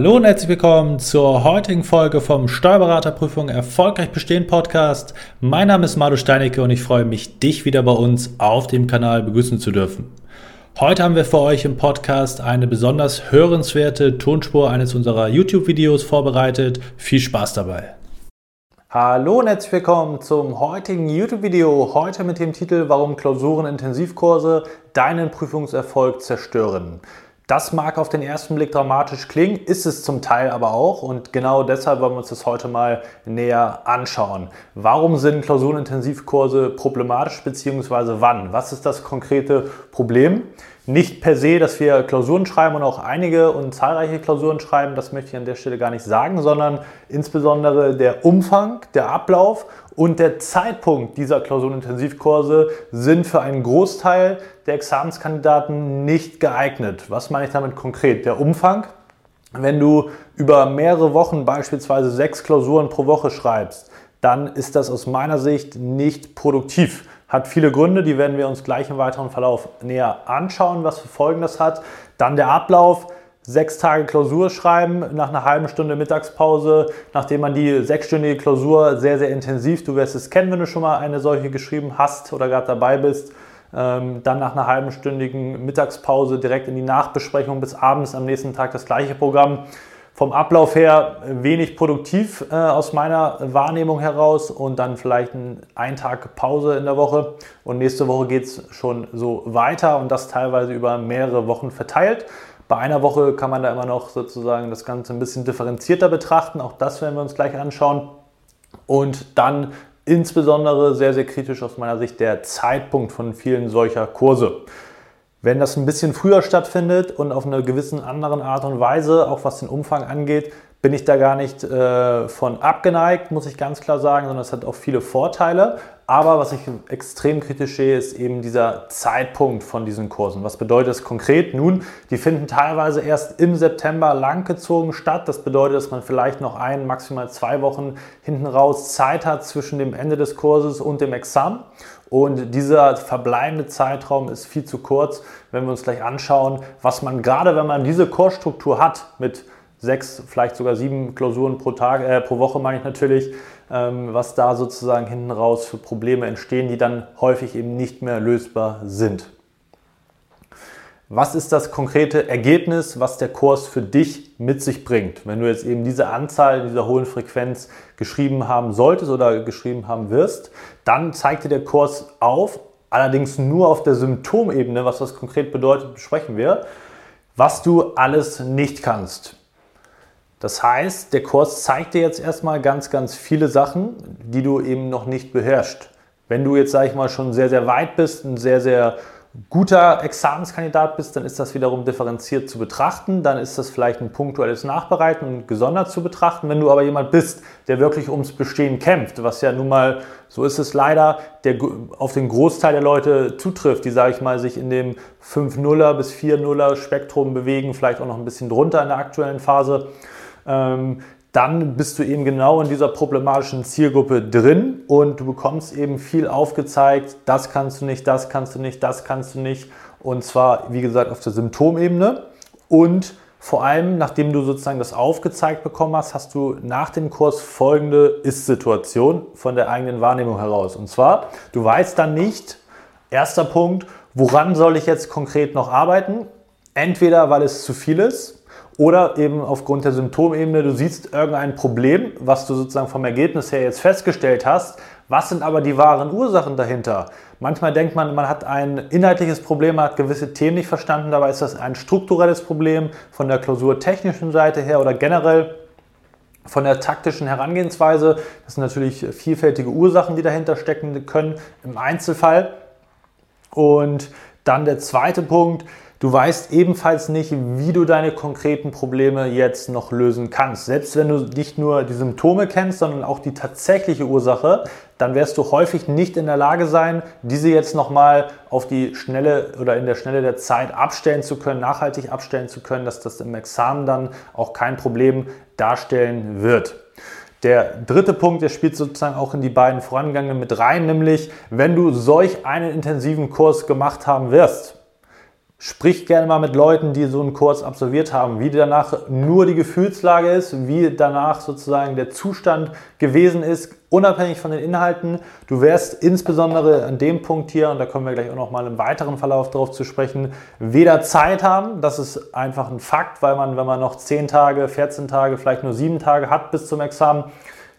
Hallo und herzlich willkommen zur heutigen Folge vom Steuerberaterprüfung Erfolgreich Bestehen Podcast. Mein Name ist Madu Steinecke und ich freue mich, dich wieder bei uns auf dem Kanal begrüßen zu dürfen. Heute haben wir für euch im Podcast eine besonders hörenswerte Tonspur eines unserer YouTube-Videos vorbereitet. Viel Spaß dabei! Hallo und herzlich willkommen zum heutigen YouTube-Video. Heute mit dem Titel Warum Klausuren-Intensivkurse deinen Prüfungserfolg zerstören. Das mag auf den ersten Blick dramatisch klingen, ist es zum Teil aber auch und genau deshalb wollen wir uns das heute mal näher anschauen. Warum sind Klausurenintensivkurse problematisch bzw. wann? Was ist das konkrete Problem? Nicht per se, dass wir Klausuren schreiben und auch einige und zahlreiche Klausuren schreiben, das möchte ich an der Stelle gar nicht sagen, sondern insbesondere der Umfang, der Ablauf und der Zeitpunkt dieser Klausurenintensivkurse sind für einen Großteil der Examenskandidaten nicht geeignet. Was meine ich damit konkret? Der Umfang. Wenn du über mehrere Wochen beispielsweise sechs Klausuren pro Woche schreibst, dann ist das aus meiner Sicht nicht produktiv. Hat viele Gründe, die werden wir uns gleich im weiteren Verlauf näher anschauen, was für Folgen das hat. Dann der Ablauf sechs Tage Klausur schreiben, nach einer halben Stunde Mittagspause, nachdem man die sechsstündige Klausur sehr, sehr intensiv, du wirst es kennen, wenn du schon mal eine solche geschrieben hast oder gerade dabei bist, ähm, dann nach einer halben stündigen Mittagspause direkt in die Nachbesprechung bis abends am nächsten Tag das gleiche Programm. Vom Ablauf her wenig produktiv äh, aus meiner Wahrnehmung heraus und dann vielleicht ein, ein Tag Pause in der Woche und nächste Woche geht es schon so weiter und das teilweise über mehrere Wochen verteilt. Bei einer Woche kann man da immer noch sozusagen das Ganze ein bisschen differenzierter betrachten. Auch das werden wir uns gleich anschauen. Und dann insbesondere sehr, sehr kritisch aus meiner Sicht der Zeitpunkt von vielen solcher Kurse. Wenn das ein bisschen früher stattfindet und auf eine gewissen anderen Art und Weise, auch was den Umfang angeht, bin ich da gar nicht äh, von abgeneigt, muss ich ganz klar sagen, sondern es hat auch viele Vorteile. Aber was ich extrem kritisch sehe, ist eben dieser Zeitpunkt von diesen Kursen. Was bedeutet das konkret? Nun, die finden teilweise erst im September langgezogen statt. Das bedeutet, dass man vielleicht noch ein, maximal zwei Wochen hinten raus Zeit hat zwischen dem Ende des Kurses und dem Examen. Und dieser verbleibende Zeitraum ist viel zu kurz, wenn wir uns gleich anschauen, was man gerade, wenn man diese Kursstruktur hat mit sechs, vielleicht sogar sieben Klausuren pro Tag, äh, pro Woche meine ich natürlich, ähm, was da sozusagen hinten raus für Probleme entstehen, die dann häufig eben nicht mehr lösbar sind. Was ist das konkrete Ergebnis, was der Kurs für dich mit sich bringt? Wenn du jetzt eben diese Anzahl dieser hohen Frequenz geschrieben haben solltest oder geschrieben haben wirst, dann zeigt dir der Kurs auf, allerdings nur auf der Symptomebene, was das konkret bedeutet, besprechen wir, was du alles nicht kannst. Das heißt, der Kurs zeigt dir jetzt erstmal ganz, ganz viele Sachen, die du eben noch nicht beherrschst. Wenn du jetzt, sage ich mal, schon sehr, sehr weit bist, ein sehr, sehr guter Examenskandidat bist, dann ist das wiederum differenziert zu betrachten. Dann ist das vielleicht ein punktuelles Nachbereiten und gesondert zu betrachten. Wenn du aber jemand bist, der wirklich ums Bestehen kämpft, was ja nun mal, so ist es leider, der auf den Großteil der Leute zutrifft, die, sage ich mal, sich in dem 5-0er bis 4-0er Spektrum bewegen, vielleicht auch noch ein bisschen drunter in der aktuellen Phase, dann bist du eben genau in dieser problematischen Zielgruppe drin und du bekommst eben viel aufgezeigt, das kannst du nicht, das kannst du nicht, das kannst du nicht. Und zwar, wie gesagt, auf der Symptomebene. Und vor allem, nachdem du sozusagen das aufgezeigt bekommen hast, hast du nach dem Kurs folgende Ist-Situation von der eigenen Wahrnehmung heraus. Und zwar, du weißt dann nicht, erster Punkt, woran soll ich jetzt konkret noch arbeiten? Entweder weil es zu viel ist, oder eben aufgrund der Symptomebene, du siehst irgendein Problem, was du sozusagen vom Ergebnis her jetzt festgestellt hast. Was sind aber die wahren Ursachen dahinter? Manchmal denkt man, man hat ein inhaltliches Problem, man hat gewisse Themen nicht verstanden. Dabei ist das ein strukturelles Problem von der klausurtechnischen Seite her oder generell von der taktischen Herangehensweise. Das sind natürlich vielfältige Ursachen, die dahinter stecken können im Einzelfall. Und dann der zweite Punkt, Du weißt ebenfalls nicht, wie du deine konkreten Probleme jetzt noch lösen kannst. Selbst wenn du nicht nur die Symptome kennst, sondern auch die tatsächliche Ursache, dann wirst du häufig nicht in der Lage sein, diese jetzt nochmal auf die Schnelle oder in der Schnelle der Zeit abstellen zu können, nachhaltig abstellen zu können, dass das im Examen dann auch kein Problem darstellen wird. Der dritte Punkt, der spielt sozusagen auch in die beiden vorangegangenen mit rein, nämlich wenn du solch einen intensiven Kurs gemacht haben wirst, Sprich gerne mal mit Leuten, die so einen Kurs absolviert haben, wie danach nur die Gefühlslage ist, wie danach sozusagen der Zustand gewesen ist, unabhängig von den Inhalten. Du wirst insbesondere an dem Punkt hier, und da kommen wir gleich auch noch mal im weiteren Verlauf darauf zu sprechen, weder Zeit haben, das ist einfach ein Fakt, weil man, wenn man noch 10 Tage, 14 Tage, vielleicht nur 7 Tage hat bis zum Examen,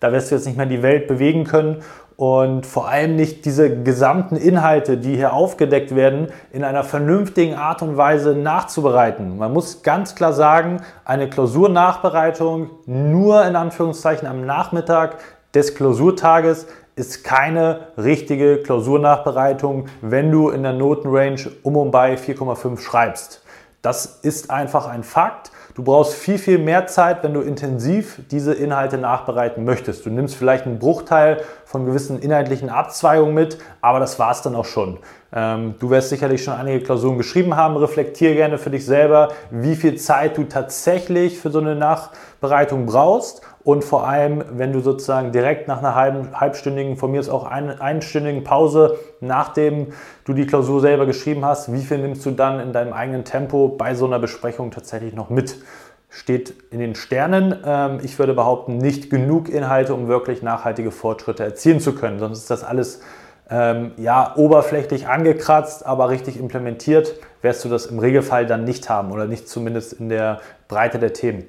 da wirst du jetzt nicht mehr die Welt bewegen können und vor allem nicht diese gesamten Inhalte, die hier aufgedeckt werden, in einer vernünftigen Art und Weise nachzubereiten. Man muss ganz klar sagen, eine Klausurnachbereitung nur in Anführungszeichen am Nachmittag des Klausurtages ist keine richtige Klausurnachbereitung, wenn du in der Notenrange um und bei 4,5 schreibst. Das ist einfach ein Fakt. Du brauchst viel, viel mehr Zeit, wenn du intensiv diese Inhalte nachbereiten möchtest. Du nimmst vielleicht einen Bruchteil von gewissen inhaltlichen Abzweigungen mit, aber das war es dann auch schon. Ähm, du wirst sicherlich schon einige Klausuren geschrieben haben. Reflektiere gerne für dich selber, wie viel Zeit du tatsächlich für so eine Nachbereitung brauchst und vor allem, wenn du sozusagen direkt nach einer halben, halbstündigen, von mir ist auch ein, einstündigen Pause, nachdem du die Klausur selber geschrieben hast, wie viel nimmst du dann in deinem eigenen Tempo bei so einer Besprechung tatsächlich noch mit? Steht in den Sternen. Ähm, ich würde behaupten, nicht genug Inhalte, um wirklich nachhaltige Fortschritte erzielen zu können. Sonst ist das alles ähm, ja, oberflächlich angekratzt, aber richtig implementiert wirst du das im Regelfall dann nicht haben oder nicht zumindest in der Breite der Themen.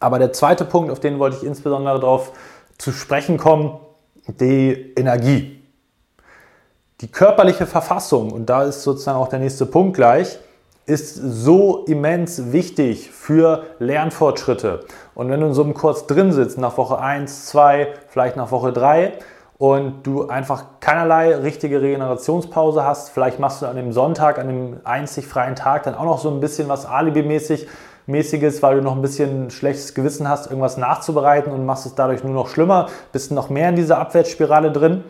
Aber der zweite Punkt, auf den wollte ich insbesondere darauf zu sprechen kommen, die Energie. Die körperliche Verfassung, und da ist sozusagen auch der nächste Punkt gleich, ist so immens wichtig für Lernfortschritte. Und wenn du in so einem Kurs drin sitzt, nach Woche 1, 2, vielleicht nach Woche 3, und du einfach keinerlei richtige Regenerationspause hast, vielleicht machst du an dem Sonntag, an dem einzig freien Tag dann auch noch so ein bisschen was Alibi-mäßig, mäßiges, weil du noch ein bisschen schlechtes Gewissen hast, irgendwas nachzubereiten und machst es dadurch nur noch schlimmer, bist noch mehr in dieser Abwärtsspirale drin.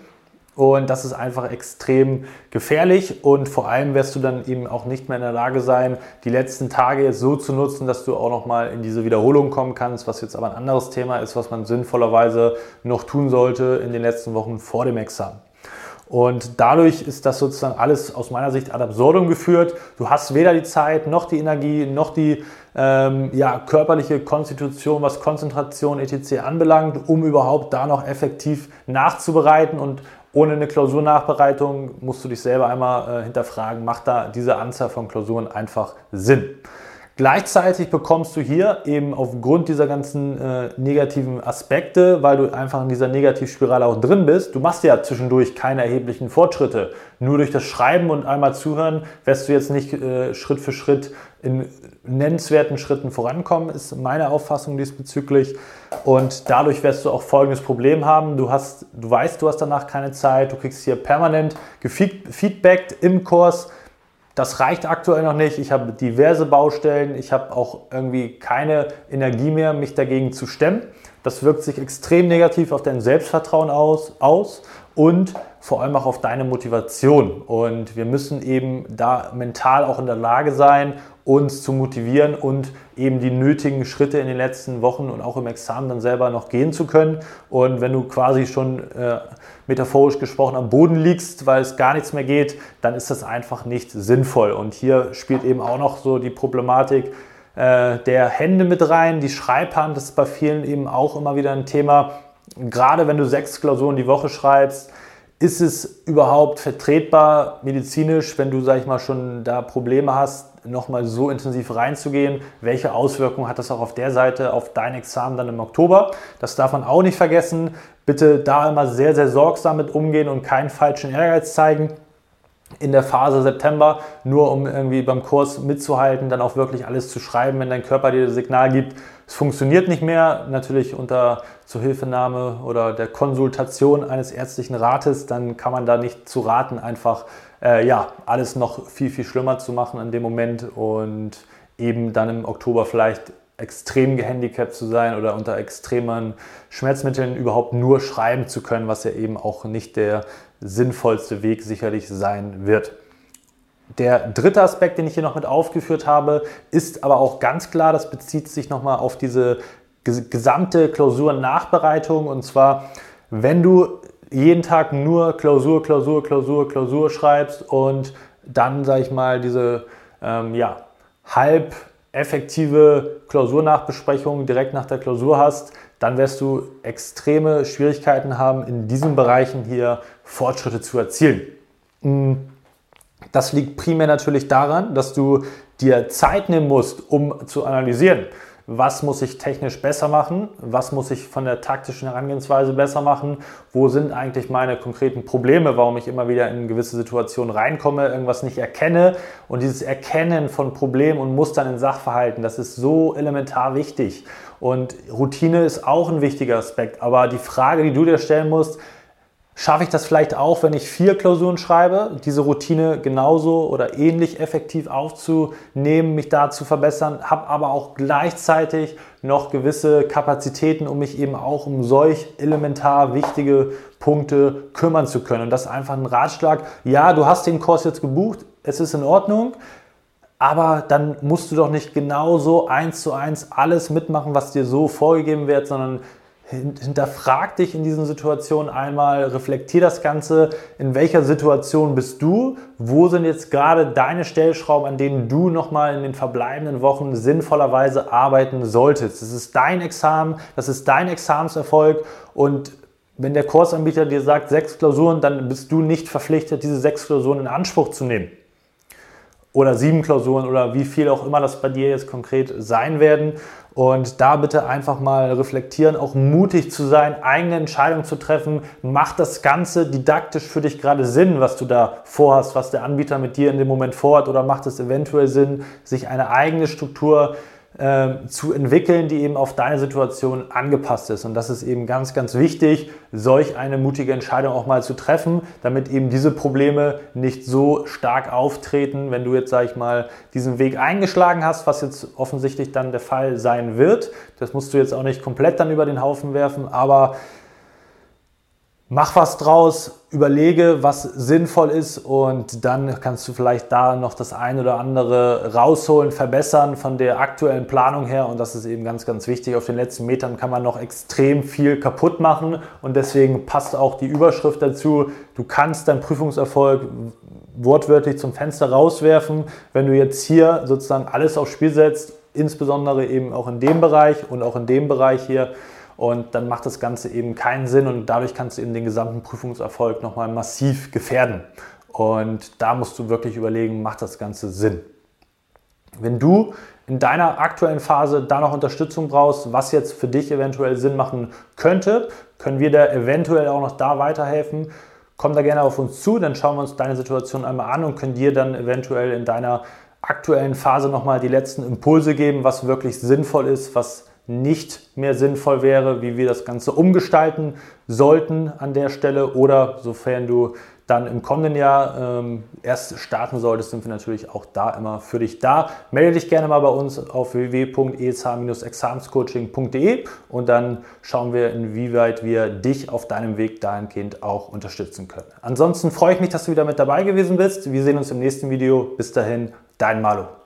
Und das ist einfach extrem gefährlich und vor allem wirst du dann eben auch nicht mehr in der Lage sein, die letzten Tage jetzt so zu nutzen, dass du auch nochmal in diese Wiederholung kommen kannst, was jetzt aber ein anderes Thema ist, was man sinnvollerweise noch tun sollte in den letzten Wochen vor dem Examen. Und dadurch ist das sozusagen alles aus meiner Sicht ad absurdum geführt. Du hast weder die Zeit, noch die Energie, noch die ähm, ja, körperliche Konstitution, was Konzentration etc. anbelangt, um überhaupt da noch effektiv nachzubereiten. Und ohne eine Klausurnachbereitung musst du dich selber einmal äh, hinterfragen, macht da diese Anzahl von Klausuren einfach Sinn? Gleichzeitig bekommst du hier eben aufgrund dieser ganzen äh, negativen Aspekte, weil du einfach in dieser Negativspirale auch drin bist, du machst ja zwischendurch keine erheblichen Fortschritte. Nur durch das Schreiben und einmal zuhören wirst du jetzt nicht äh, Schritt für Schritt in nennenswerten Schritten vorankommen, ist meine Auffassung diesbezüglich. Und dadurch wirst du auch folgendes Problem haben. Du, hast, du weißt, du hast danach keine Zeit, du kriegst hier permanent gefeedbackt im Kurs das reicht aktuell noch nicht. Ich habe diverse Baustellen. Ich habe auch irgendwie keine Energie mehr, mich dagegen zu stemmen. Das wirkt sich extrem negativ auf dein Selbstvertrauen aus, aus und vor allem auch auf deine Motivation. Und wir müssen eben da mental auch in der Lage sein, uns zu motivieren und eben die nötigen Schritte in den letzten Wochen und auch im Examen dann selber noch gehen zu können. Und wenn du quasi schon äh, metaphorisch gesprochen am Boden liegst, weil es gar nichts mehr geht, dann ist das einfach nicht sinnvoll. Und hier spielt eben auch noch so die Problematik äh, der Hände mit rein, die Schreibhand, das ist bei vielen eben auch immer wieder ein Thema. Gerade wenn du sechs Klausuren die Woche schreibst, ist es überhaupt vertretbar medizinisch, wenn du, sag ich mal, schon da Probleme hast, nochmal so intensiv reinzugehen. Welche Auswirkungen hat das auch auf der Seite auf dein Examen dann im Oktober? Das darf man auch nicht vergessen. Bitte da immer sehr, sehr sorgsam mit umgehen und keinen falschen Ehrgeiz zeigen in der Phase September, nur um irgendwie beim Kurs mitzuhalten, dann auch wirklich alles zu schreiben, wenn dein Körper dir das Signal gibt, es funktioniert nicht mehr, natürlich unter Zuhilfenahme oder der Konsultation eines ärztlichen Rates, dann kann man da nicht zu raten, einfach äh, ja, alles noch viel, viel schlimmer zu machen in dem Moment und eben dann im Oktober vielleicht extrem gehandicapt zu sein oder unter extremen Schmerzmitteln überhaupt nur schreiben zu können, was ja eben auch nicht der sinnvollste Weg sicherlich sein wird. Der dritte Aspekt, den ich hier noch mit aufgeführt habe, ist aber auch ganz klar, das bezieht sich nochmal auf diese gesamte Klausurnachbereitung und zwar, wenn du jeden Tag nur Klausur, Klausur, Klausur, Klausur schreibst und dann, sage ich mal, diese ähm, ja, halb effektive Klausurnachbesprechungen direkt nach der Klausur hast, dann wirst du extreme Schwierigkeiten haben, in diesen Bereichen hier Fortschritte zu erzielen. Mm, das liegt primär natürlich daran, dass du dir Zeit nehmen musst, um zu analysieren was muss ich technisch besser machen, was muss ich von der taktischen Herangehensweise besser machen, wo sind eigentlich meine konkreten Probleme, warum ich immer wieder in gewisse Situationen reinkomme, irgendwas nicht erkenne. Und dieses Erkennen von Problemen und Mustern in Sachverhalten, das ist so elementar wichtig. Und Routine ist auch ein wichtiger Aspekt. Aber die Frage, die du dir stellen musst, Schaffe ich das vielleicht auch, wenn ich vier Klausuren schreibe, diese Routine genauso oder ähnlich effektiv aufzunehmen, mich da zu verbessern, habe aber auch gleichzeitig noch gewisse Kapazitäten, um mich eben auch um solch elementar wichtige Punkte kümmern zu können. Und das ist einfach ein Ratschlag. Ja, du hast den Kurs jetzt gebucht, es ist in Ordnung, aber dann musst du doch nicht genauso eins zu eins alles mitmachen, was dir so vorgegeben wird, sondern hinterfrag dich in diesen Situationen einmal, reflektier das Ganze, in welcher Situation bist du, wo sind jetzt gerade deine Stellschrauben, an denen du nochmal in den verbleibenden Wochen sinnvollerweise arbeiten solltest. Das ist dein Examen, das ist dein Examenserfolg. Und wenn der Kursanbieter dir sagt sechs Klausuren, dann bist du nicht verpflichtet, diese sechs Klausuren in Anspruch zu nehmen oder sieben Klausuren oder wie viel auch immer das bei dir jetzt konkret sein werden. Und da bitte einfach mal reflektieren, auch mutig zu sein, eigene Entscheidungen zu treffen. Macht das Ganze didaktisch für dich gerade Sinn, was du da vorhast, was der Anbieter mit dir in dem Moment vorhat? Oder macht es eventuell Sinn, sich eine eigene Struktur äh, zu entwickeln, die eben auf deine Situation angepasst ist. Und das ist eben ganz, ganz wichtig, solch eine mutige Entscheidung auch mal zu treffen, damit eben diese Probleme nicht so stark auftreten, wenn du jetzt, sag ich mal, diesen Weg eingeschlagen hast, was jetzt offensichtlich dann der Fall sein wird. Das musst du jetzt auch nicht komplett dann über den Haufen werfen, aber mach was draus, überlege, was sinnvoll ist und dann kannst du vielleicht da noch das eine oder andere rausholen, verbessern von der aktuellen Planung her und das ist eben ganz, ganz wichtig. Auf den letzten Metern kann man noch extrem viel kaputt machen und deswegen passt auch die Überschrift dazu. Du kannst deinen Prüfungserfolg wortwörtlich zum Fenster rauswerfen, wenn du jetzt hier sozusagen alles aufs Spiel setzt, insbesondere eben auch in dem Bereich und auch in dem Bereich hier und dann macht das Ganze eben keinen Sinn und dadurch kannst du eben den gesamten Prüfungserfolg nochmal massiv gefährden. Und da musst du wirklich überlegen, macht das Ganze Sinn? Wenn du in deiner aktuellen Phase da noch Unterstützung brauchst, was jetzt für dich eventuell Sinn machen könnte, können wir dir eventuell auch noch da weiterhelfen. Komm da gerne auf uns zu, dann schauen wir uns deine Situation einmal an und können dir dann eventuell in deiner aktuellen Phase nochmal die letzten Impulse geben, was wirklich sinnvoll ist, was nicht mehr sinnvoll wäre, wie wir das Ganze umgestalten sollten an der Stelle oder sofern du dann im kommenden Jahr ähm, erst starten solltest, sind wir natürlich auch da immer für dich da. Melde dich gerne mal bei uns auf www.eth-examenscoaching.de und dann schauen wir, inwieweit wir dich auf deinem Weg dahingehend auch unterstützen können. Ansonsten freue ich mich, dass du wieder mit dabei gewesen bist. Wir sehen uns im nächsten Video. Bis dahin, dein Malo.